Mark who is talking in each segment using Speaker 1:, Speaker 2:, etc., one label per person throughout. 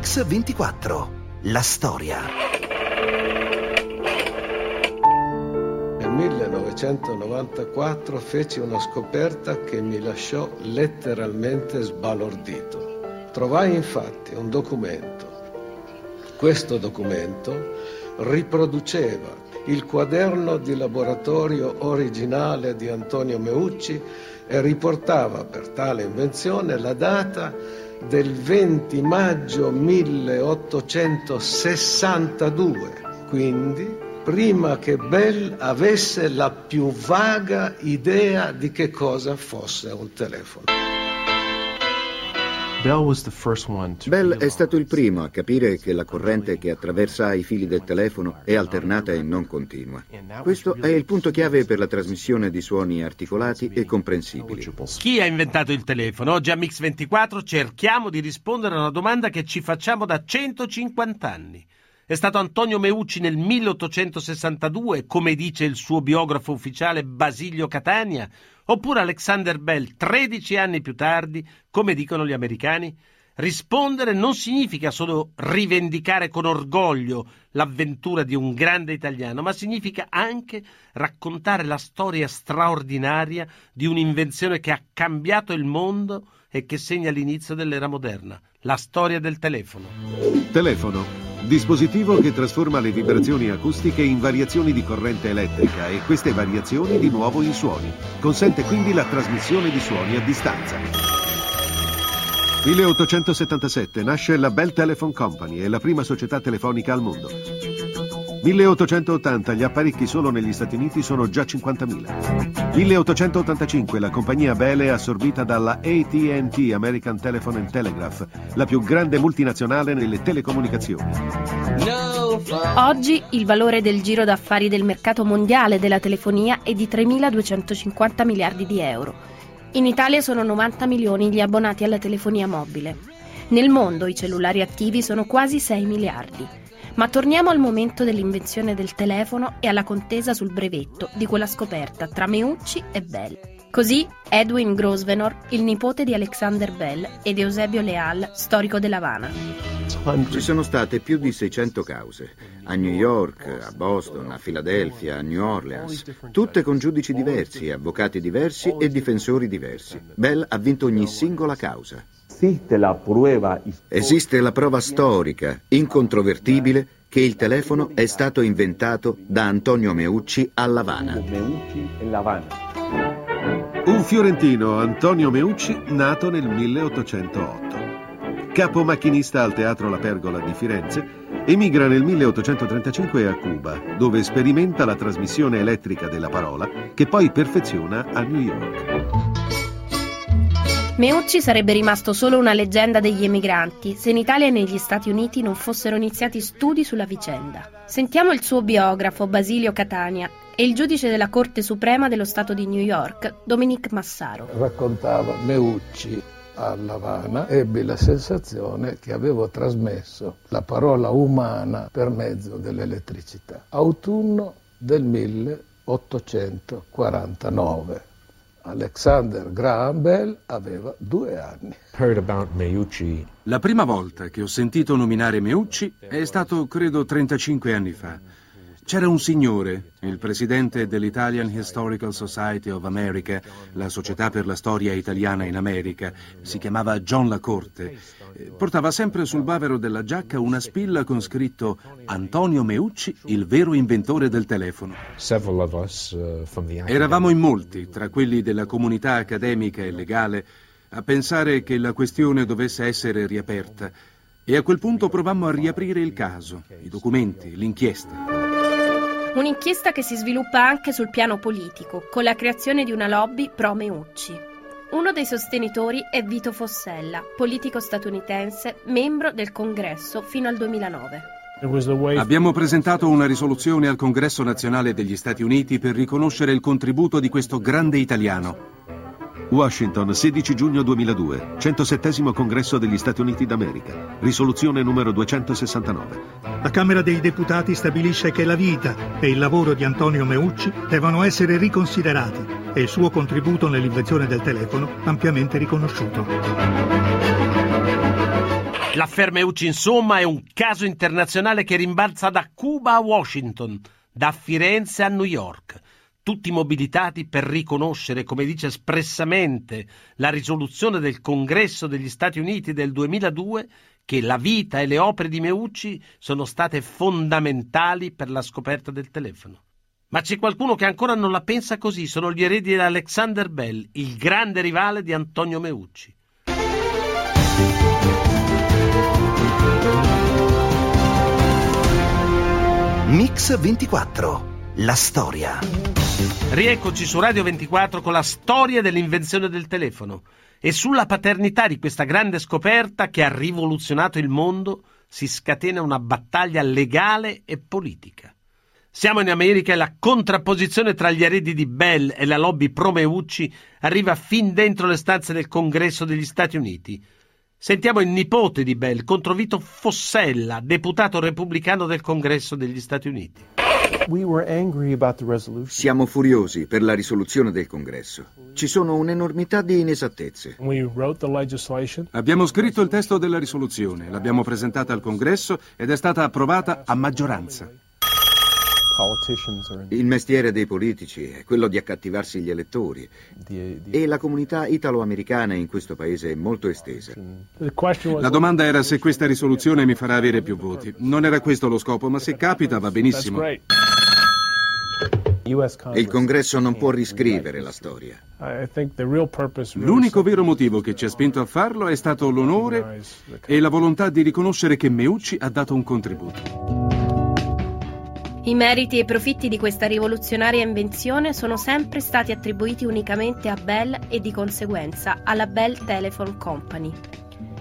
Speaker 1: Mix 24. La storia.
Speaker 2: Nel 1994 feci una scoperta che mi lasciò letteralmente sbalordito. Trovai infatti un documento. Questo documento riproduceva il quaderno di laboratorio originale di Antonio Meucci e riportava per tale invenzione la data del 20 maggio 1862, quindi prima che Bell avesse la più vaga idea di che cosa fosse un telefono.
Speaker 3: Bell è stato il primo a capire che la corrente che attraversa i fili del telefono è alternata e non continua. Questo è il punto chiave per la trasmissione di suoni articolati e comprensibili.
Speaker 4: Chi ha inventato il telefono? Oggi a Mix24 cerchiamo di rispondere a una domanda che ci facciamo da 150 anni. È stato Antonio Meucci nel 1862, come dice il suo biografo ufficiale Basilio Catania, oppure Alexander Bell 13 anni più tardi, come dicono gli americani? Rispondere non significa solo rivendicare con orgoglio l'avventura di un grande italiano, ma significa anche raccontare la storia straordinaria di un'invenzione che ha cambiato il mondo e che segna l'inizio dell'era moderna, la storia del telefono.
Speaker 5: Telefono Dispositivo che trasforma le vibrazioni acustiche in variazioni di corrente elettrica e queste variazioni di nuovo in suoni. Consente quindi la trasmissione di suoni a distanza. 1877 nasce la Bell Telephone Company, è la prima società telefonica al mondo. 1880 gli apparecchi solo negli Stati Uniti sono già 50.000. 1885 la compagnia Bell è assorbita dalla AT&T American Telephone and Telegraph, la più grande multinazionale nelle telecomunicazioni.
Speaker 6: Oggi il valore del giro d'affari del mercato mondiale della telefonia è di 3.250 miliardi di euro. In Italia sono 90 milioni gli abbonati alla telefonia mobile. Nel mondo i cellulari attivi sono quasi 6 miliardi. Ma torniamo al momento dell'invenzione del telefono e alla contesa sul brevetto di quella scoperta tra Meucci e Bell. Così Edwin Grosvenor, il nipote di Alexander Bell, ed Eusebio Leal, storico dell'Havana.
Speaker 3: Ci sono state più di 600 cause, a New York, a Boston, a Filadelfia, a New Orleans, tutte con giudici diversi, avvocati diversi e difensori diversi. Bell ha vinto ogni singola causa. Esiste la prova storica, incontrovertibile, che il telefono è stato inventato da Antonio Meucci a Lavana.
Speaker 5: Un fiorentino, Antonio Meucci, nato nel 1808. Capo macchinista al Teatro La Pergola di Firenze, emigra nel 1835 a Cuba, dove sperimenta la trasmissione elettrica della parola, che poi perfeziona a New York.
Speaker 6: Meucci sarebbe rimasto solo una leggenda degli emigranti se in Italia e negli Stati Uniti non fossero iniziati studi sulla vicenda. Sentiamo il suo biografo Basilio Catania e il giudice della Corte Suprema dello Stato di New York, Dominique Massaro.
Speaker 2: Raccontava Meucci a Lavana ebbi la sensazione che avevo trasmesso la parola umana per mezzo dell'elettricità. Autunno del 1849. Alexander Graham Bell aveva due anni.
Speaker 7: La prima volta che ho sentito nominare Meucci è stato, credo, 35 anni fa. C'era un signore, il presidente dell'Italian Historical Society of America, la società per la storia italiana in America, si chiamava John Lacorte. Portava sempre sul bavero della giacca una spilla con scritto Antonio Meucci, il vero inventore del telefono. Eravamo in molti, tra quelli della comunità accademica e legale, a pensare che la questione dovesse essere riaperta. E a quel punto provammo a riaprire il caso, i documenti, l'inchiesta.
Speaker 6: Un'inchiesta che si sviluppa anche sul piano politico, con la creazione di una lobby pro Meucci. Uno dei sostenitori è Vito Fossella, politico statunitense, membro del Congresso fino al 2009.
Speaker 7: Abbiamo presentato una risoluzione al Congresso nazionale degli Stati Uniti per riconoscere il contributo di questo grande italiano.
Speaker 5: Washington, 16 giugno 2002, 107 Congresso degli Stati Uniti d'America, risoluzione numero 269.
Speaker 8: La Camera dei Deputati stabilisce che la vita e il lavoro di Antonio Meucci devono essere riconsiderati e il suo contributo nell'invenzione del telefono ampiamente riconosciuto.
Speaker 4: L'affair Meucci, insomma, è un caso internazionale che rimbalza da Cuba a Washington, da Firenze a New York tutti mobilitati per riconoscere, come dice espressamente la risoluzione del Congresso degli Stati Uniti del 2002, che la vita e le opere di Meucci sono state fondamentali per la scoperta del telefono. Ma c'è qualcuno che ancora non la pensa così, sono gli eredi di Alexander Bell, il grande rivale di Antonio Meucci.
Speaker 1: Mix 24. La storia.
Speaker 4: Rieccoci su Radio 24 con la storia dell'invenzione del telefono e sulla paternità di questa grande scoperta che ha rivoluzionato il mondo si scatena una battaglia legale e politica. Siamo in America e la contrapposizione tra gli eredi di Bell e la lobby pro-Meucci arriva fin dentro le stanze del Congresso degli Stati Uniti. Sentiamo il nipote di Bell contro Vito Fossella, deputato repubblicano del Congresso degli Stati Uniti.
Speaker 3: Siamo furiosi per la risoluzione del Congresso. Ci sono un'enormità di inesattezze.
Speaker 7: Abbiamo scritto il testo della risoluzione, l'abbiamo presentata al Congresso ed è stata approvata a maggioranza.
Speaker 3: Il mestiere dei politici è quello di accattivarsi gli elettori e la comunità italo-americana in questo paese è molto estesa.
Speaker 7: La domanda era se questa risoluzione mi farà avere più voti. Non era questo lo scopo, ma se capita va benissimo.
Speaker 3: Il Congresso non può riscrivere la storia.
Speaker 7: L'unico vero motivo che ci ha spinto a farlo è stato l'onore e la volontà di riconoscere che Meucci ha dato un contributo.
Speaker 6: I meriti e i profitti di questa rivoluzionaria invenzione sono sempre stati attribuiti unicamente a Bell e di conseguenza alla Bell Telephone Company.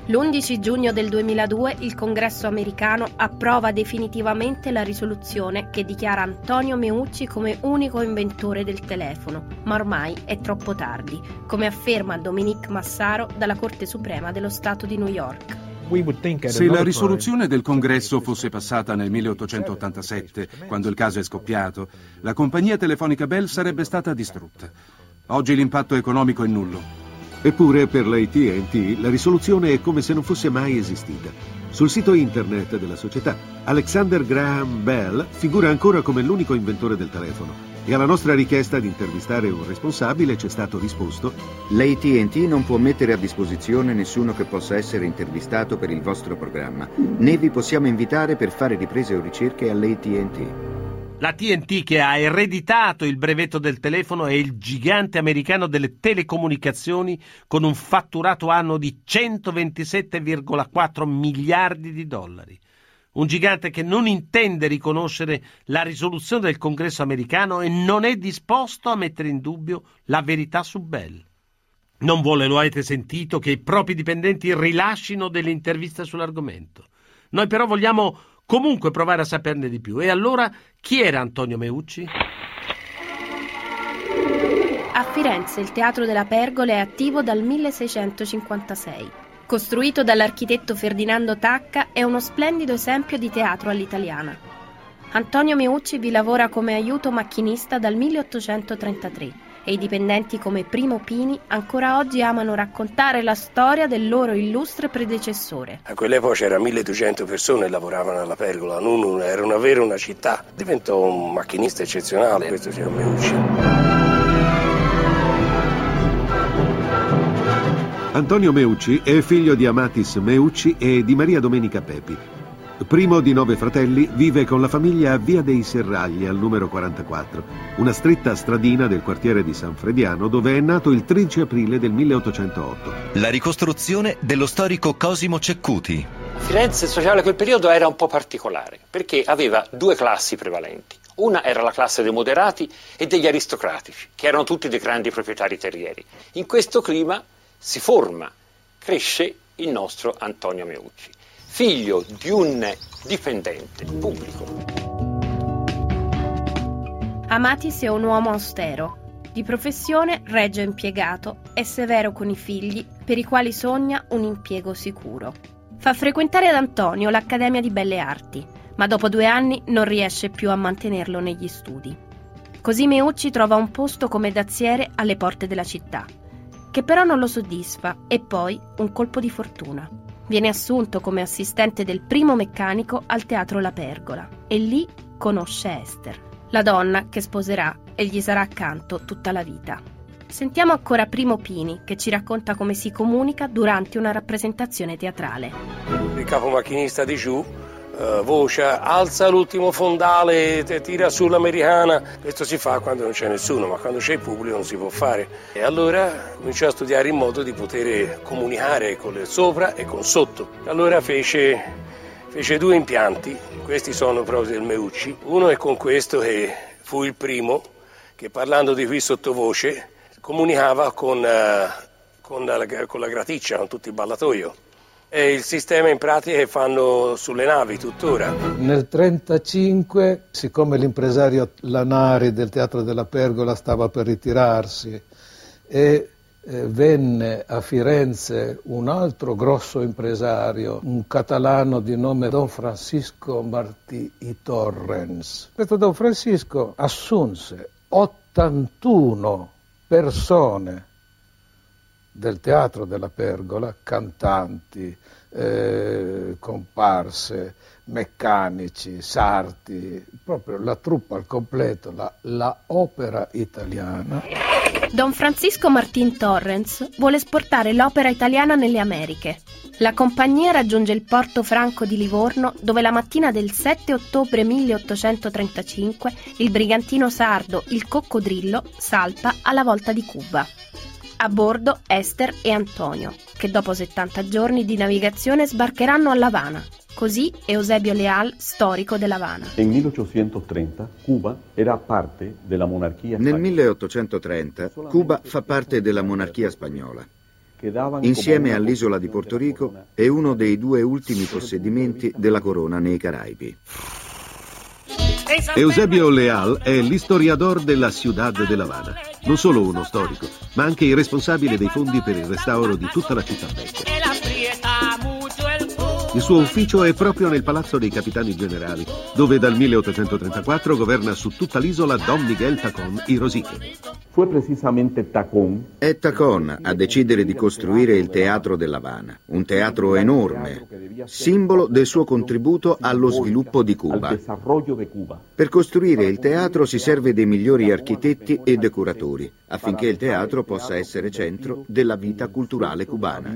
Speaker 6: L'11 giugno del 2002 il Congresso americano approva definitivamente la risoluzione che dichiara Antonio Meucci come unico inventore del telefono, ma ormai è troppo tardi, come afferma Dominique Massaro dalla Corte Suprema dello Stato di New York.
Speaker 7: Se la risoluzione del Congresso fosse passata nel 1887, quando il caso è scoppiato, la compagnia telefonica Bell sarebbe stata distrutta. Oggi l'impatto economico è nullo.
Speaker 5: Eppure per l'AT&T la risoluzione è come se non fosse mai esistita. Sul sito internet della società, Alexander Graham Bell figura ancora come l'unico inventore del telefono e alla nostra richiesta di intervistare un responsabile ci è stato risposto.
Speaker 3: L'AT&T non può mettere a disposizione nessuno che possa essere intervistato per il vostro programma, né vi possiamo invitare per fare riprese o ricerche all'AT&T.
Speaker 4: La TNT che ha ereditato il brevetto del telefono è il gigante americano delle telecomunicazioni con un fatturato anno di 127,4 miliardi di dollari un gigante che non intende riconoscere la risoluzione del Congresso americano e non è disposto a mettere in dubbio la verità su Bell. Non vuole, lo avete sentito, che i propri dipendenti rilascino delle interviste sull'argomento. Noi però vogliamo comunque provare a saperne di più. E allora chi era Antonio Meucci?
Speaker 6: A Firenze il Teatro della Pergola è attivo dal 1656. Costruito dall'architetto Ferdinando Tacca, è uno splendido esempio di teatro all'italiana. Antonio Meucci vi lavora come aiuto macchinista dal 1833 e i dipendenti come Primo Pini ancora oggi amano raccontare la storia del loro illustre predecessore.
Speaker 9: A quell'epoca c'era 1200 persone che lavoravano alla pergola, non era una vera una città. Diventò un macchinista eccezionale, questo chiama Meucci.
Speaker 5: Antonio Meucci è figlio di Amatis Meucci e di Maria Domenica Pepi. Primo di nove fratelli, vive con la famiglia a Via dei Serragli al numero 44, una stretta stradina del quartiere di San Frediano dove è nato il 13 aprile del 1808.
Speaker 1: La ricostruzione dello storico Cosimo Ceccuti.
Speaker 10: Firenze sociale a quel periodo era un po' particolare perché aveva due classi prevalenti. Una era la classe dei moderati e degli aristocratici, che erano tutti dei grandi proprietari terrieri. In questo clima si forma, cresce il nostro Antonio Meucci, figlio di un dipendente pubblico.
Speaker 6: Amatis è un uomo austero, di professione regio impiegato, è severo con i figli, per i quali sogna un impiego sicuro. Fa frequentare ad Antonio l'Accademia di Belle Arti, ma dopo due anni non riesce più a mantenerlo negli studi. Così Meucci trova un posto come dazziere alle porte della città che però non lo soddisfa e poi un colpo di fortuna. Viene assunto come assistente del primo meccanico al Teatro La Pergola e lì conosce Esther, la donna che sposerà e gli sarà accanto tutta la vita. Sentiamo ancora Primo Pini che ci racconta come si comunica durante una rappresentazione teatrale.
Speaker 9: Il capomachinista di giù uh, voce alza l'ultimo fondale, tira sull'americana. Questo si fa quando non c'è nessuno, ma quando c'è il pubblico non si può fare. E allora cominciò a studiare in modo di poter comunicare con il sopra e con sotto. Allora fece, fece due impianti, questi sono proprio del Meucci. Uno è con questo che fu il primo, che parlando di qui sottovoce comunicava con, uh, con, la, con la graticcia, con tutto il ballatoio. È il sistema in pratica fanno sulle navi tuttora.
Speaker 2: Nel 1935, siccome l'impresario Lanari del Teatro della Pergola stava per ritirarsi e eh, venne a Firenze un altro grosso impresario, un catalano di nome Don Francisco Martí y Torrens. Questo Don Francisco assunse 81 persone del teatro della pergola, cantanti, eh, comparse, meccanici, sarti, proprio la truppa al completo, la, la opera italiana.
Speaker 6: Don Francisco Martin Torrens vuole esportare l'opera italiana nelle Americhe. La compagnia raggiunge il porto franco di Livorno dove la mattina del 7 ottobre 1835 il brigantino sardo Il Coccodrillo salpa alla volta di Cuba. A bordo Esther e Antonio, che dopo 70 giorni di navigazione sbarcheranno a La Habana. Così Eusebio Leal, storico della Habana.
Speaker 11: Nel 1830 Cuba era parte della monarchia
Speaker 3: spagnola. Nel 1830 Cuba fa parte della monarchia spagnola. Insieme all'isola di Porto Rico è uno dei due ultimi possedimenti della corona nei Caraibi.
Speaker 5: Eusebio Leal è l'historiador della Ciudad de La Habana. Non solo uno storico, ma anche il responsabile dei fondi per il restauro di tutta la città vecchia. Il suo ufficio è proprio nel Palazzo dei Capitani Generali, dove dal 1834 governa su tutta l'isola Don Miguel Tacón y Rosique.
Speaker 11: Fu precisamente Tacón.
Speaker 3: È Tacón a decidere di costruire il Teatro dell'Havana, un teatro enorme, simbolo del suo contributo allo sviluppo di Cuba. Per costruire il teatro si serve dei migliori architetti e decoratori, affinché il teatro possa essere centro della vita culturale cubana.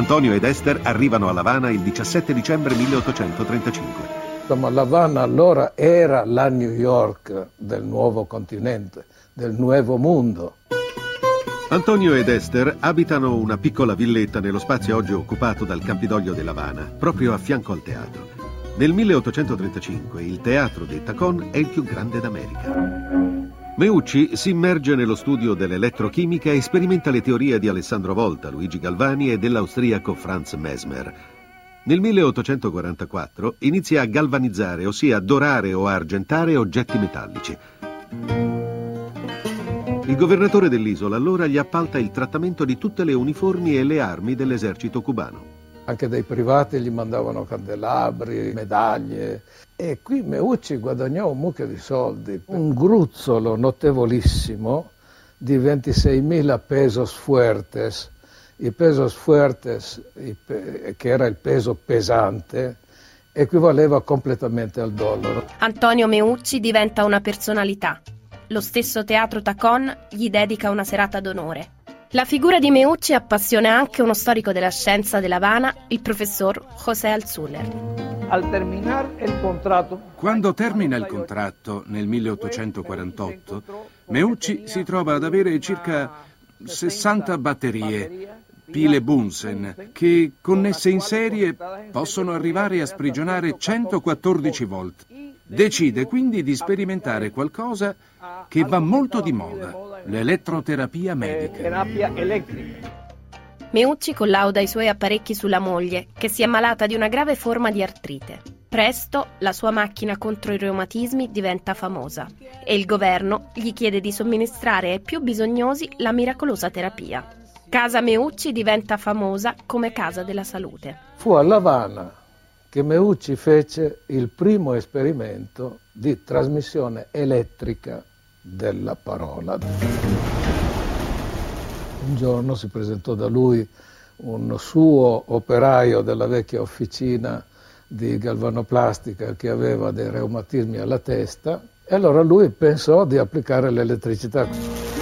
Speaker 5: Antonio ed Esther arrivano a Lavana il 17 dicembre 1835.
Speaker 2: Ma Lavana allora era la New York del nuovo continente, del nuovo mondo.
Speaker 5: Antonio ed Esther abitano una piccola villetta nello spazio oggi occupato dal Campidoglio di Lavana, proprio a fianco al teatro. Nel 1835 il teatro di Tacon è il più grande d'America. Meucci si immerge nello studio dell'elettrochimica e sperimenta le teorie di Alessandro Volta, Luigi Galvani e dell'austriaco Franz Mesmer. Nel 1844 inizia a galvanizzare, ossia dorare o argentare oggetti metallici. Il governatore dell'isola allora gli appalta il trattamento di tutte le uniformi e le armi dell'esercito cubano
Speaker 2: anche dai privati gli mandavano candelabri, medaglie e qui Meucci guadagnò un mucchio di soldi, un gruzzolo notevolissimo di 26.000 pesos fuertes, i pesos fuertes, che era il peso pesante, equivaleva completamente al dollaro.
Speaker 6: Antonio Meucci diventa una personalità. Lo stesso Teatro Tacon gli dedica una serata d'onore. La figura di Meucci appassiona anche uno storico della scienza della Habana, il professor José Alzuller.
Speaker 7: Quando termina il contratto nel 1848, Meucci si trova ad avere circa 60 batterie, pile Bunsen, che connesse in serie possono arrivare a sprigionare 114 volt. Decide quindi di sperimentare qualcosa che va molto di moda, l'elettroterapia medica.
Speaker 6: Meucci collauda i suoi apparecchi sulla moglie, che si è malata di una grave forma di artrite. Presto la sua macchina contro i reumatismi diventa famosa e il governo gli chiede di somministrare ai più bisognosi la miracolosa terapia. Casa Meucci diventa famosa come casa della salute.
Speaker 2: Fu a Lavana che Meucci fece il primo esperimento di trasmissione elettrica della parola. Un giorno si presentò da lui un suo operaio della vecchia officina di galvanoplastica che aveva dei reumatismi alla testa e allora lui pensò di applicare l'elettricità.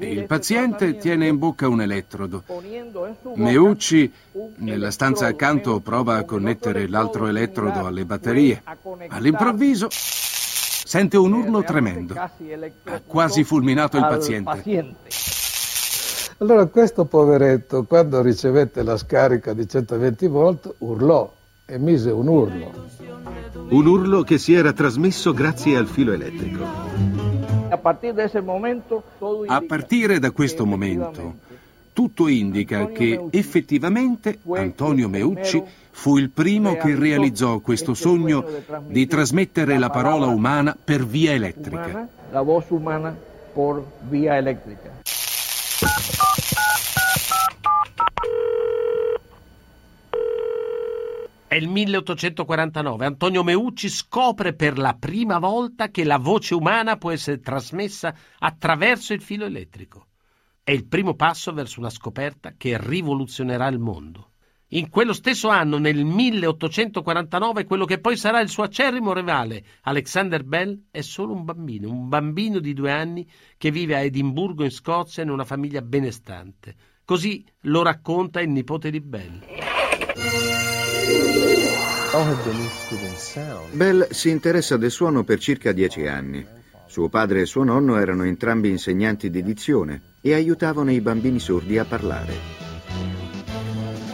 Speaker 7: Il paziente tiene in bocca un elettrodo. Meucci, nella stanza accanto, prova a connettere l'altro elettrodo alle batterie. All'improvviso sente un urlo tremendo. Ha quasi fulminato il paziente.
Speaker 2: Allora questo poveretto, quando ricevette la scarica di 120 volt, urlò e mise un urlo.
Speaker 5: Un urlo che si era trasmesso grazie al filo elettrico.
Speaker 7: A partire da questo momento, tutto indica che effettivamente Antonio Meucci fu il primo che realizzò questo sogno di trasmettere la parola umana per via elettrica.
Speaker 12: La voce umana per via elettrica.
Speaker 4: È il 1849. Antonio Meucci scopre per la prima volta che la voce umana può essere trasmessa attraverso il filo elettrico. È il primo passo verso una scoperta che rivoluzionerà il mondo. In quello stesso anno, nel 1849, quello che poi sarà il suo acerrimo rivale, Alexander Bell, è solo un bambino, un bambino di due anni che vive a Edimburgo in Scozia in una famiglia benestante. Così lo racconta il nipote di Bell.
Speaker 3: Bell si interessa del suono per circa dieci anni. Suo padre e suo nonno erano entrambi insegnanti di dizione e aiutavano i bambini sordi a parlare.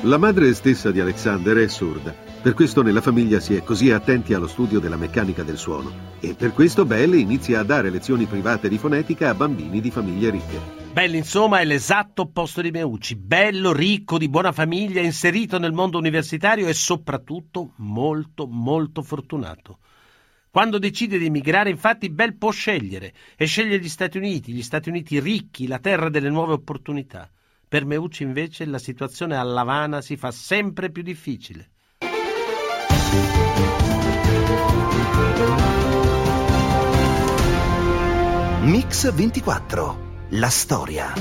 Speaker 5: La madre stessa di Alexander è sorda, per questo nella famiglia si è così attenti allo studio della meccanica del suono e per questo Bell inizia a dare lezioni private di fonetica a bambini di famiglie ricche.
Speaker 4: Bell, insomma, è l'esatto opposto di Meucci. Bello, ricco, di buona famiglia, inserito nel mondo universitario e soprattutto molto, molto fortunato. Quando decide di emigrare, infatti, Bell può scegliere e sceglie gli Stati Uniti, gli Stati Uniti ricchi, la terra delle nuove opportunità. Per Meucci, invece, la situazione a Lavana si fa sempre più difficile.
Speaker 1: Mix 24 la storia.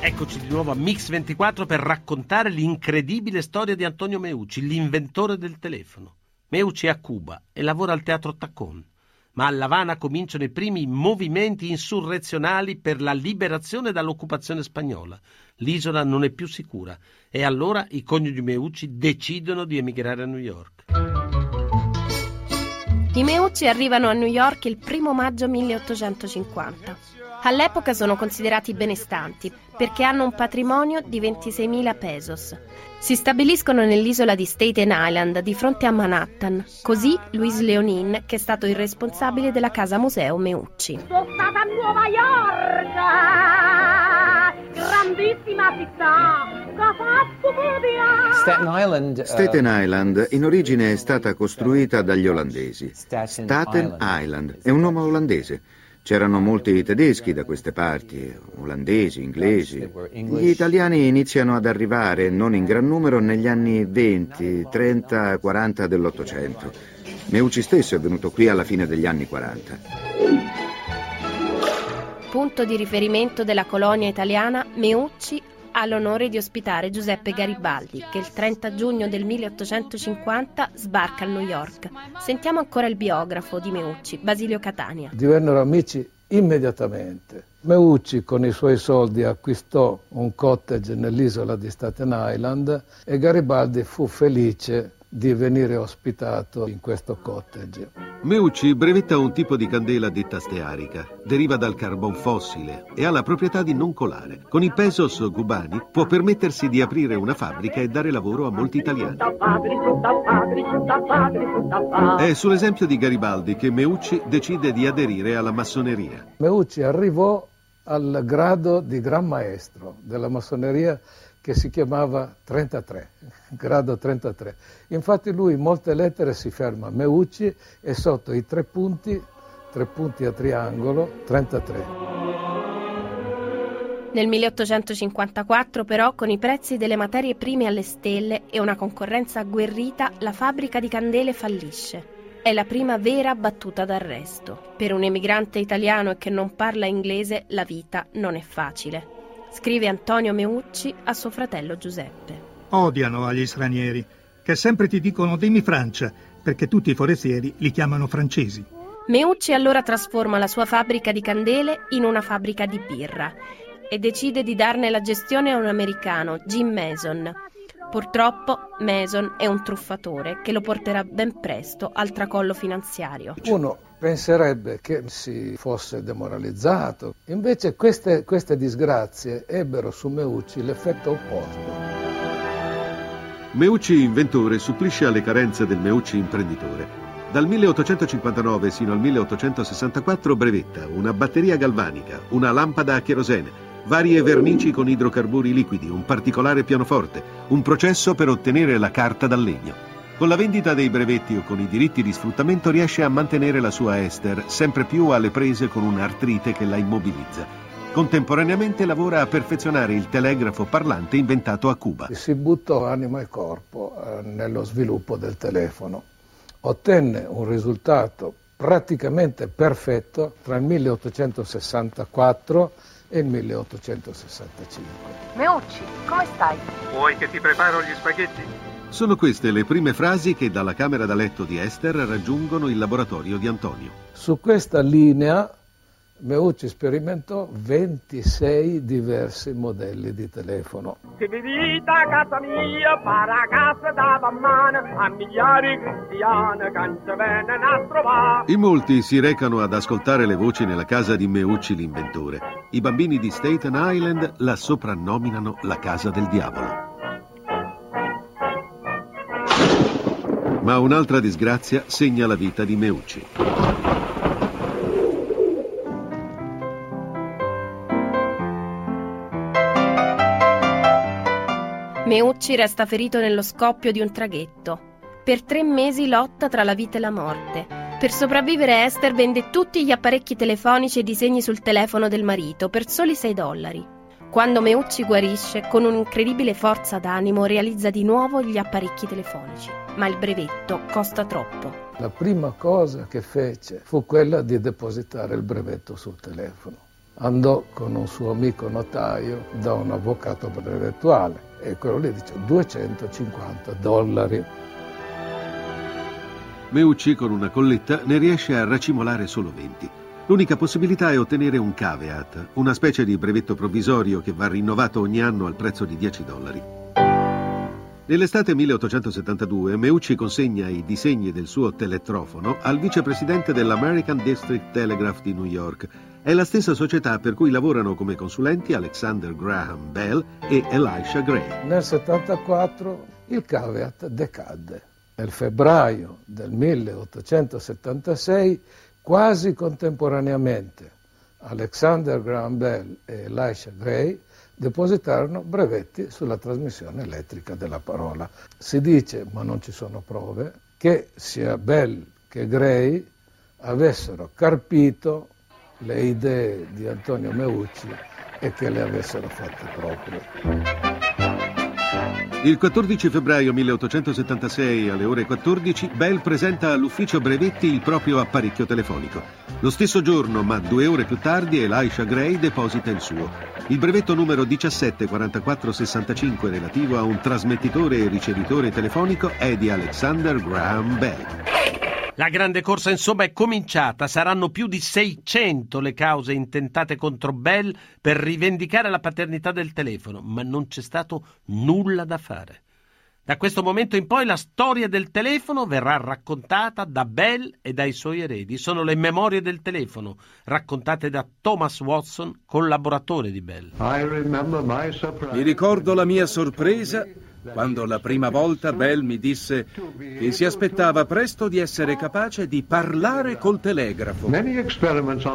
Speaker 4: Eccoci di nuovo a Mix 24 per raccontare l'incredibile storia di Antonio Meucci, l'inventore del telefono. Meucci è a Cuba e lavora al teatro Tacón, ma a Lavana cominciano i primi movimenti insurrezionali per la liberazione dall'occupazione spagnola. L'isola non è più sicura e allora i coniugi Meucci decidono di emigrare a New York.
Speaker 6: I Meucci arrivano a New York il primo maggio 1850. All'epoca sono considerati benestanti perché hanno un patrimonio di 26.000 pesos. Si stabiliscono nell'isola di Staten Island di fronte a Manhattan, così Luis Leonin, che è stato il responsabile della casa museo Meucci.
Speaker 13: Sono stata a Nuova York, grandissima città,
Speaker 3: Staten Island, uh, Staten Island in origine è stata costruita dagli olandesi. Staten Island è un nome olandese C'erano molti tedeschi da queste parti, olandesi, inglesi. Gli italiani iniziano ad arrivare, non in gran numero, negli anni 20, 30, 40 dell'Ottocento. Meucci stesso è venuto qui alla fine degli anni 40.
Speaker 6: Punto di riferimento della colonia italiana, Meucci ha l'onore di ospitare Giuseppe Garibaldi, che il 30 giugno del 1850 sbarca a New York. Sentiamo ancora il biografo di Meucci, Basilio Catania.
Speaker 2: Divennero amici immediatamente. Meucci con i suoi soldi acquistò un cottage nell'isola di Staten Island e Garibaldi fu felice di venire ospitato in questo cottage.
Speaker 5: Meucci brevetta un tipo di candela detta stearica, deriva dal carbon fossile e ha la proprietà di non colare. Con i pesos cubani può permettersi di aprire una fabbrica e dare lavoro a molti italiani. È sull'esempio di Garibaldi che Meucci decide di aderire alla massoneria.
Speaker 2: Meucci arrivò al grado di gran maestro della massoneria che si chiamava 33, grado 33. Infatti lui in molte lettere si ferma Meucci e sotto i tre punti, tre punti a triangolo, 33.
Speaker 6: Nel 1854 però, con i prezzi delle materie prime alle stelle e una concorrenza agguerrita, la fabbrica di candele fallisce. è la prima vera battuta d'arresto. Per un emigrante italiano e che non parla inglese la vita non è facile. Scrive Antonio Meucci a suo fratello Giuseppe.
Speaker 8: Odiano agli stranieri, che sempre ti dicono dimmi Francia, perché tutti i forestieri li chiamano francesi.
Speaker 6: Meucci allora trasforma la sua fabbrica di candele in una fabbrica di birra e decide di darne la gestione a un americano, Jim Mason. Purtroppo Mason è un truffatore che lo porterà ben presto al tracollo finanziario.
Speaker 2: Uno penserebbe che si fosse demoralizzato, invece queste, queste disgrazie ebbero su Meucci l'effetto opposto.
Speaker 5: Meucci inventore supplisce alle carenze del Meucci imprenditore. Dal 1859 sino al 1864 brevetta una batteria galvanica, una lampada a cherosene, varie vernici con idrocarburi liquidi, un particolare pianoforte, un processo per ottenere la carta dal legno. Con la vendita dei brevetti o con i diritti di sfruttamento riesce a mantenere la sua Esther sempre più alle prese con un'artrite che la immobilizza. Contemporaneamente lavora a perfezionare il telegrafo parlante inventato a Cuba.
Speaker 2: Si buttò anima e corpo eh, nello sviluppo del telefono. Ottenne un risultato praticamente perfetto tra il 1864 e il 1865.
Speaker 13: Meucci, come stai?
Speaker 8: Vuoi che ti preparo gli spaghetti?
Speaker 5: Sono queste le prime frasi che dalla camera da letto di Esther raggiungono il laboratorio di Antonio.
Speaker 2: Su questa linea Meucci sperimentò 26 diversi modelli di telefono.
Speaker 13: Si visita a casa mia, para casa da bambana, a non ci vengono a trovare.
Speaker 5: In molti si recano ad ascoltare le voci nella casa di Meucci l'inventore. I bambini di Staten Island la soprannominano la casa del diavolo. Ma un'altra disgrazia segna la vita di Meucci.
Speaker 6: Meucci resta ferito nello scoppio di un traghetto. Per tre mesi lotta tra la vita e la morte. Per sopravvivere Esther vende tutti gli apparecchi telefonici e disegni sul telefono del marito per soli 6 dollari. Quando Meucci guarisce, con un'incredibile forza d'animo realizza di nuovo gli apparecchi telefonici, ma il brevetto costa troppo.
Speaker 2: La prima cosa che fece fu quella di depositare il brevetto sul telefono. Andò con un suo amico notaio da un avvocato brevettuale e quello lì dice 250 dollari.
Speaker 5: Meucci con una colletta ne riesce a racimolare solo 20. L'unica possibilità è ottenere un caveat, una specie di brevetto provvisorio che va rinnovato ogni anno al prezzo di 10 dollari. Nell'estate 1872 Meucci consegna i disegni del suo telettrofono al vicepresidente dell'American District Telegraph di New York. È la stessa società per cui lavorano come consulenti Alexander Graham Bell e Elisha Gray.
Speaker 2: Nel 74 il caveat decadde. Nel febbraio del 1876, quasi contemporaneamente, Alexander Graham Bell e Elisha Gray depositarono brevetti sulla trasmissione elettrica della parola. Si dice, ma non ci sono prove, che sia Bell che Gray avessero carpito le idee di Antonio Meucci e che le avessero fatte proprie.
Speaker 5: Il 14 febbraio 1876 alle ore 14 Bell presenta all'ufficio brevetti il proprio apparecchio telefonico. Lo stesso giorno, ma due ore più tardi, Elisha Gray deposita il suo. Il brevetto numero 174465 relativo a un trasmettitore e ricevitore telefonico è di Alexander Graham Bell.
Speaker 4: La grande corsa insomma è cominciata, saranno più di 600 le cause intentate contro Bell per rivendicare la paternità del telefono, ma non c'è stato nulla da fare. Da questo momento in poi la storia del telefono verrà raccontata da Bell e dai suoi eredi. Sono le memorie del telefono, raccontate da Thomas Watson, collaboratore di Bell.
Speaker 7: Mi ricordo la mia sorpresa quando la prima volta Bell mi disse che si aspettava presto di essere capace di parlare col telegrafo.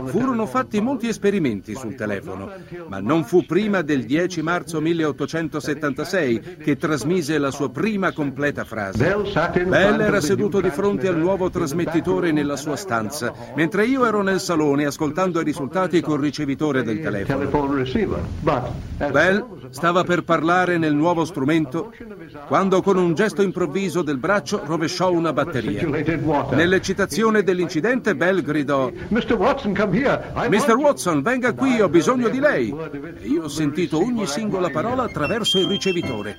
Speaker 7: Furono fatti molti esperimenti sul telefono, ma non fu prima del 10 marzo 1876 che trasmise la sua prima completa frase. Bell era seduto di fronte al nuovo trasmettitore nella sua stanza, mentre io ero nel salone ascoltando i risultati col ricevitore del telefono. Bell stava per parlare nel nuovo strumento quando con un gesto improvviso del braccio rovesciò una batteria. Nell'eccitazione dell'incidente Bell gridò Mr. Watson, venga qui, ho bisogno di lei. E io ho sentito ogni singola parola attraverso il ricevitore.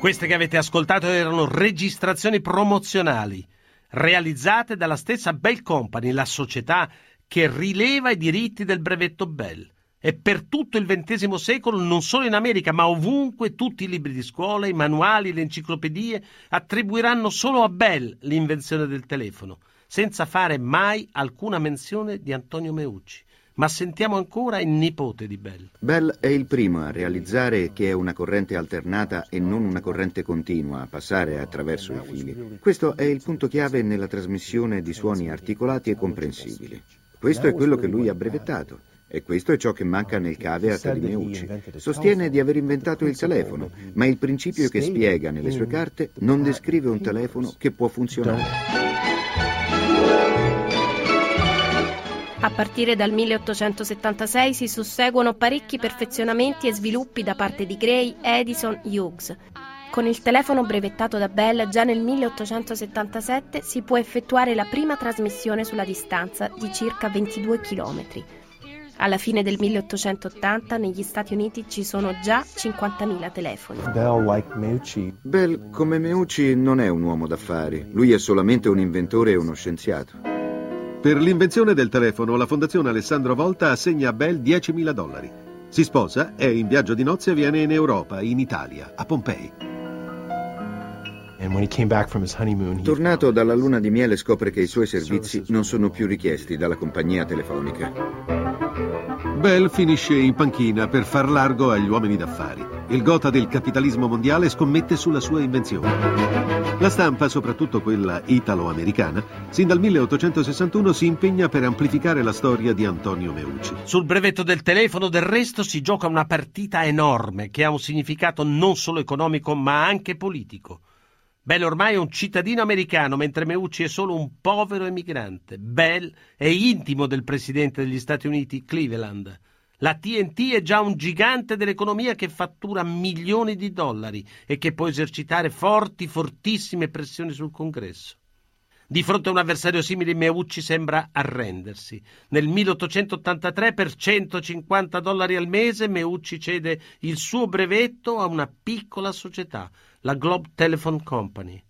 Speaker 4: Queste che avete ascoltato erano registrazioni promozionali realizzate dalla stessa Bell Company, la società che rileva i diritti del brevetto Bell. E per tutto il XX secolo, non solo in America, ma ovunque, tutti i libri di scuola, i manuali, le enciclopedie attribuiranno solo a Bell l'invenzione del telefono, senza fare mai alcuna menzione di Antonio Meucci. Ma sentiamo ancora il nipote di Bell.
Speaker 3: Bell è il primo a realizzare che è una corrente alternata e non una corrente continua a passare attraverso i fili. Questo è il punto chiave nella trasmissione di suoni articolati e comprensibili. Questo è quello che lui ha brevettato. E questo è ciò che manca nel caveat di Meucci. Sostiene di aver inventato il telefono, ma il principio che spiega nelle sue carte non descrive un telefono che può funzionare.
Speaker 6: A partire dal 1876 si susseguono parecchi perfezionamenti e sviluppi da parte di Gray, Edison, Hughes. Con il telefono brevettato da Bell già nel 1877 si può effettuare la prima trasmissione sulla distanza di circa 22 km. Alla fine del 1880 negli Stati Uniti ci sono già 50.000 telefoni.
Speaker 3: Bell, come Meucci, non è un uomo d'affari. Lui è solamente un inventore e uno scienziato.
Speaker 5: Per l'invenzione del telefono, la Fondazione Alessandro Volta assegna a Bell 10.000 dollari. Si sposa, è in viaggio di nozze e viene in Europa, in Italia, a Pompei.
Speaker 3: Tornato dalla luna di miele scopre che i suoi servizi non sono più richiesti dalla compagnia telefonica.
Speaker 5: Bell finisce in panchina per far largo agli uomini d'affari. Il gota del capitalismo mondiale scommette sulla sua invenzione. La stampa, soprattutto quella italo-americana, sin dal 1861 si impegna per amplificare la storia di Antonio Meucci.
Speaker 4: Sul brevetto del telefono, del resto, si gioca una partita enorme che ha un significato non solo economico ma anche politico. Bell ormai è un cittadino americano, mentre Meucci è solo un povero emigrante. Bell è intimo del presidente degli Stati Uniti, Cleveland. La TNT è già un gigante dell'economia che fattura milioni di dollari e che può esercitare forti, fortissime pressioni sul Congresso. Di fronte a un avversario simile, Meucci sembra arrendersi. Nel 1883, per 150 dollari al mese, Meucci cede il suo brevetto a una piccola società, la Globe Telephone Company.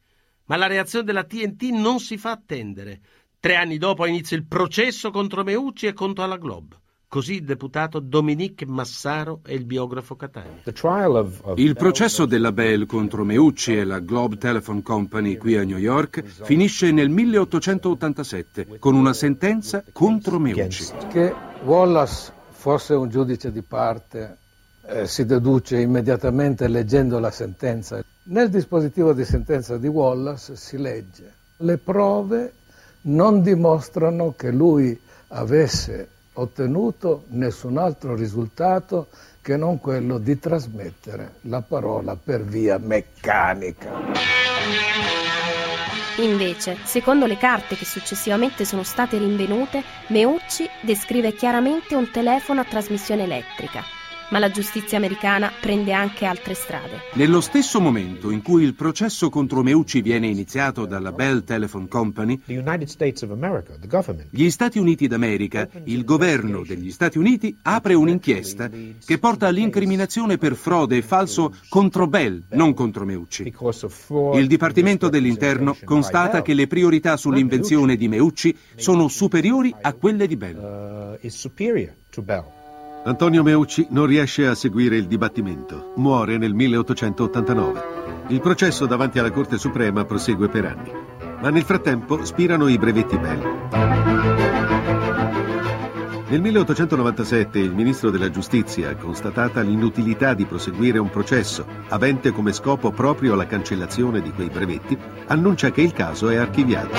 Speaker 4: Ma la reazione della TNT non si fa attendere. Tre anni dopo inizia il processo contro Meucci e contro la Globe. Così il deputato Dominique Massaro e il biografo Catania.
Speaker 7: Il processo della Bell contro Meucci e la Globe Telephone Company qui a New York finisce nel 1887 con una sentenza contro Meucci.
Speaker 2: Che Wallace fosse un giudice di parte eh, si deduce immediatamente leggendo la sentenza. Nel dispositivo di sentenza di Wallace si legge le prove non dimostrano che lui avesse ottenuto nessun altro risultato che non quello di trasmettere la parola per via meccanica.
Speaker 6: Invece, secondo le carte che successivamente sono state rinvenute, Meucci descrive chiaramente un telefono a trasmissione elettrica, ma la giustizia americana prende anche altre strade.
Speaker 7: Nello stesso momento in cui il processo contro Meucci viene iniziato dalla Bell Telephone Company, gli Stati Uniti d'America, il governo degli Stati Uniti, apre un'inchiesta che porta all'incriminazione per frode e falso contro Bell, non contro Meucci. Il Dipartimento dell'Interno constata che le priorità sull'invenzione di Meucci sono superiori a quelle di Bell.
Speaker 5: Antonio Meucci non riesce a seguire il dibattimento. Muore nel 1889. Il processo davanti alla Corte Suprema prosegue per anni. Ma nel frattempo spirano i brevetti Bell. Nel 1897 il ministro della giustizia, constatata l'inutilità di proseguire un processo avente come scopo proprio la cancellazione di quei brevetti, annuncia che il caso è archiviato.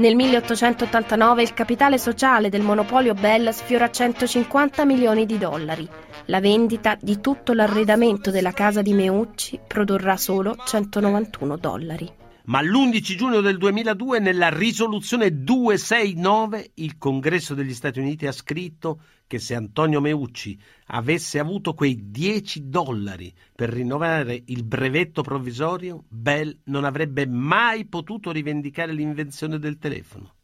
Speaker 6: Nel 1889 il capitale sociale del monopolio Bell sfiora 150 milioni di dollari. La vendita di tutto l'arredamento della casa di Meucci produrrà solo 191 dollari.
Speaker 14: Ma l'11 giugno del 2002 nella risoluzione 269 il Congresso degli Stati Uniti ha scritto che se Antonio Meucci avesse avuto quei 10 dollari per rinnovare il brevetto provvisorio, Bell non avrebbe mai potuto rivendicare l'invenzione del telefono.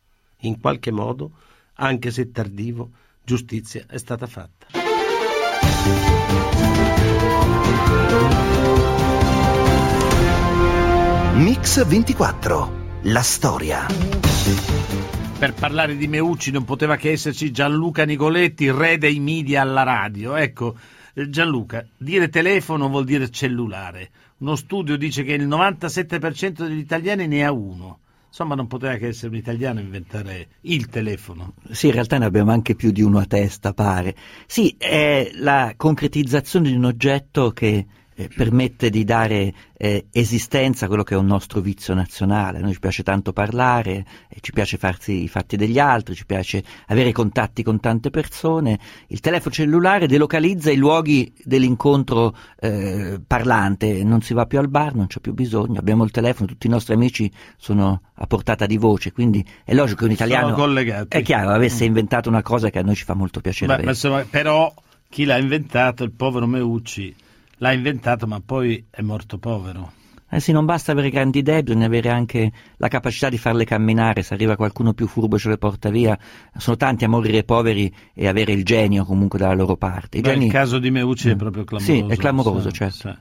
Speaker 14: In qualche modo, anche se tardivo, giustizia è stata fatta.
Speaker 1: Mix 24. La storia.
Speaker 14: Per parlare di Meucci non poteva che esserci Gianluca Nicoletti, re dei media alla radio. Ecco, eh, Gianluca, dire telefono vuol dire cellulare. Uno studio dice che il 97% degli italiani ne ha uno. Insomma, non poteva che essere un italiano a inventare il telefono.
Speaker 15: Sì, in realtà ne abbiamo anche più di uno a testa, pare. Sì, è la concretizzazione di un oggetto che eh, permette di dare eh, esistenza a quello che è un nostro vizio nazionale. A noi ci piace tanto parlare, eh, ci piace farsi i fatti degli altri, ci piace avere contatti con tante persone. Il telefono cellulare delocalizza i luoghi dell'incontro eh, parlante, non si va più al bar, non c'è più bisogno, abbiamo il telefono, tutti i nostri amici sono a portata di voce, quindi è logico che un italiano, è chiaro, avesse inventato una cosa che a noi ci fa molto piacere.
Speaker 14: Beh, ma insomma, però chi l'ha inventato, il povero Meucci, l'ha inventato ma poi è morto povero.
Speaker 15: Eh sì, non basta avere grandi idee, bisogna avere anche la capacità di farle camminare, se arriva qualcuno più furbo ce le porta via. Sono tanti a morire poveri e avere il genio comunque dalla loro parte.
Speaker 14: Beh,
Speaker 15: geni...
Speaker 14: Il caso di Meucci è proprio clamoroso.
Speaker 15: Sì, è clamoroso,
Speaker 14: sì,
Speaker 15: certo.
Speaker 14: Sì.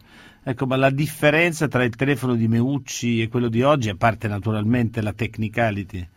Speaker 14: Ecco, ma la differenza tra il telefono di Meucci e quello di oggi, a parte naturalmente la technicality,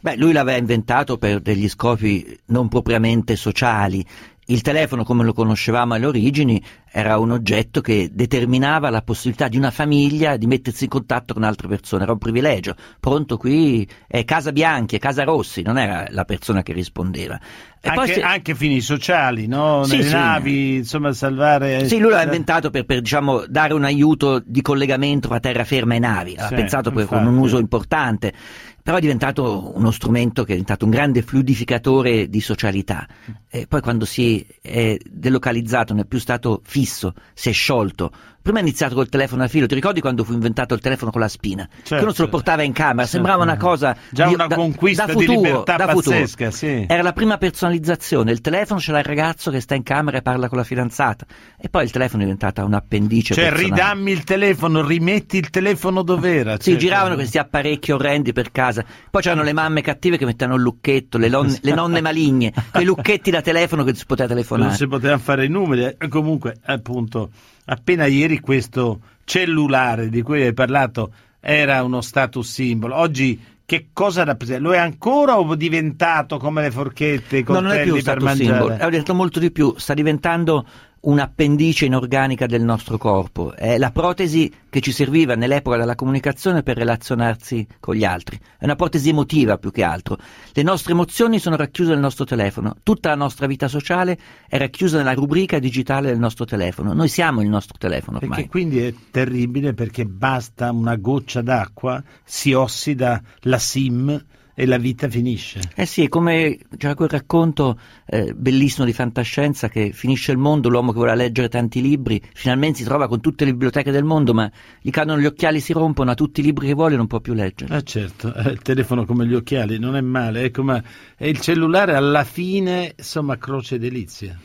Speaker 15: Beh, lui l'aveva inventato per degli scopi non propriamente sociali il telefono, come lo conoscevamo alle origini, era un oggetto che determinava la possibilità di una famiglia di mettersi in contatto con altre persone, era un privilegio. Pronto qui è Casa Bianchi, è Casa Rossi, non era la persona che rispondeva.
Speaker 14: Anche, se... anche, fini sociali, no? Nelle sì, navi, sì. insomma, salvare.
Speaker 15: Sì, lui l'ha inventato per, per diciamo, dare un aiuto di collegamento tra terraferma e navi. Ha sì, pensato per, con un uso importante però è diventato uno strumento che è diventato un grande fluidificatore di socialità. E poi quando si è delocalizzato, non è più stato fisso, si è sciolto, Prima è iniziato col telefono a filo, ti ricordi quando fu inventato il telefono con la spina? Certo. Che uno se lo portava in camera, certo. sembrava una cosa...
Speaker 14: Già di, una da, conquista da futuro, di libertà da pazzesca, sì.
Speaker 15: Era la prima personalizzazione, il telefono ce l'ha il ragazzo che sta in camera e parla con la fidanzata. E poi il telefono è diventato un'appendice
Speaker 14: Cioè
Speaker 15: personale.
Speaker 14: ridammi il telefono, rimetti il telefono dov'era.
Speaker 15: Sì, certo. giravano questi apparecchi orrendi per casa. Poi c'erano le mamme cattive che mettevano il lucchetto, le, lon- le nonne maligne, quei lucchetti da telefono che si poteva telefonare.
Speaker 14: Non si poteva fare i numeri, eh, comunque appunto appena ieri questo cellulare di cui hai parlato era uno status symbol. Oggi che cosa rappresenta? Lo è ancora o è diventato come le forchette, i
Speaker 15: no, non è più
Speaker 14: mangiare?
Speaker 15: Symbol, è diventato molto di più, sta diventando un'appendice inorganica del nostro corpo, è la protesi che ci serviva nell'epoca della comunicazione per relazionarsi con gli altri, è una protesi emotiva più che altro. Le nostre emozioni sono racchiuse nel nostro telefono, tutta la nostra vita sociale è racchiusa nella rubrica digitale del nostro telefono, noi siamo il nostro telefono ormai.
Speaker 14: Perché quindi è terribile perché basta una goccia d'acqua, si ossida la SIM e la vita finisce.
Speaker 15: Eh sì, è come c'era quel racconto eh, bellissimo di fantascienza che finisce il mondo, l'uomo che vuole leggere tanti libri, finalmente si trova con tutte le biblioteche del mondo, ma gli cadono gli occhiali, si rompono, ha tutti i libri che vuole e non può più leggere.
Speaker 14: Eh certo, eh, il telefono come gli occhiali, non è male, ecco, ma è il cellulare alla fine, insomma, croce delizia.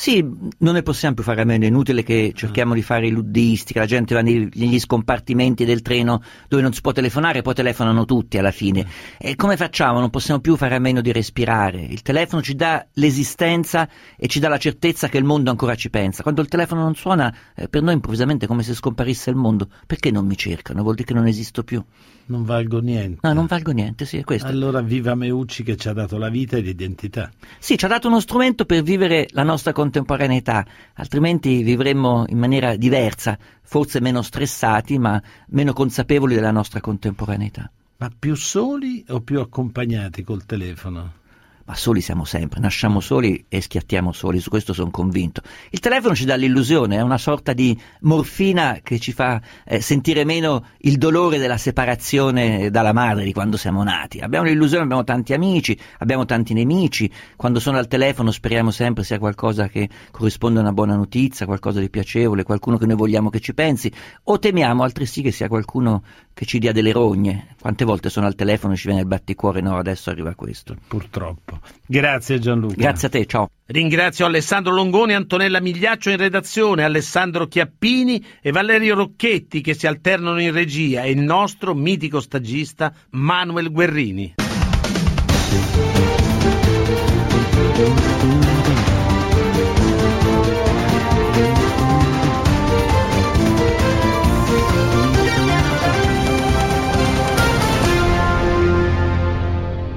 Speaker 15: Sì, non ne possiamo più fare a meno, è inutile che cerchiamo di fare i luddisti, che la gente va negli scompartimenti del treno dove non si può telefonare, poi telefonano tutti alla fine. E come facciamo? Non possiamo più fare a meno di respirare. Il telefono ci dà l'esistenza e ci dà la certezza che il mondo ancora ci pensa. Quando il telefono non suona, eh, per noi improvvisamente è come se scomparisse il mondo. Perché non mi cercano? Vuol dire che non esisto più.
Speaker 14: Non valgo niente.
Speaker 15: No, non valgo niente, sì, è questo.
Speaker 14: Allora viva Meucci che ci ha dato la vita e l'identità.
Speaker 15: Sì, ci ha dato uno strumento per vivere la nostra contemporaneità, altrimenti vivremmo in maniera diversa, forse meno stressati, ma meno consapevoli della nostra contemporaneità.
Speaker 14: Ma più soli o più accompagnati col telefono?
Speaker 15: Ma soli siamo sempre, nasciamo soli e schiattiamo soli, su questo sono convinto. Il telefono ci dà l'illusione, è una sorta di morfina che ci fa eh, sentire meno il dolore della separazione dalla madre di quando siamo nati. Abbiamo l'illusione, abbiamo tanti amici, abbiamo tanti nemici, quando sono al telefono speriamo sempre sia qualcosa che corrisponde a una buona notizia, qualcosa di piacevole, qualcuno che noi vogliamo che ci pensi, o temiamo altresì che sia qualcuno che ci dia delle rogne. Quante volte sono al telefono e ci viene il batticuore, no, adesso arriva questo.
Speaker 4: Purtroppo. Grazie Gianluca.
Speaker 15: Grazie a te, ciao.
Speaker 4: Ringrazio Alessandro Longoni, Antonella Migliaccio in redazione, Alessandro Chiappini e Valerio Rocchetti che si alternano in regia e il nostro mitico stagista Manuel Guerrini.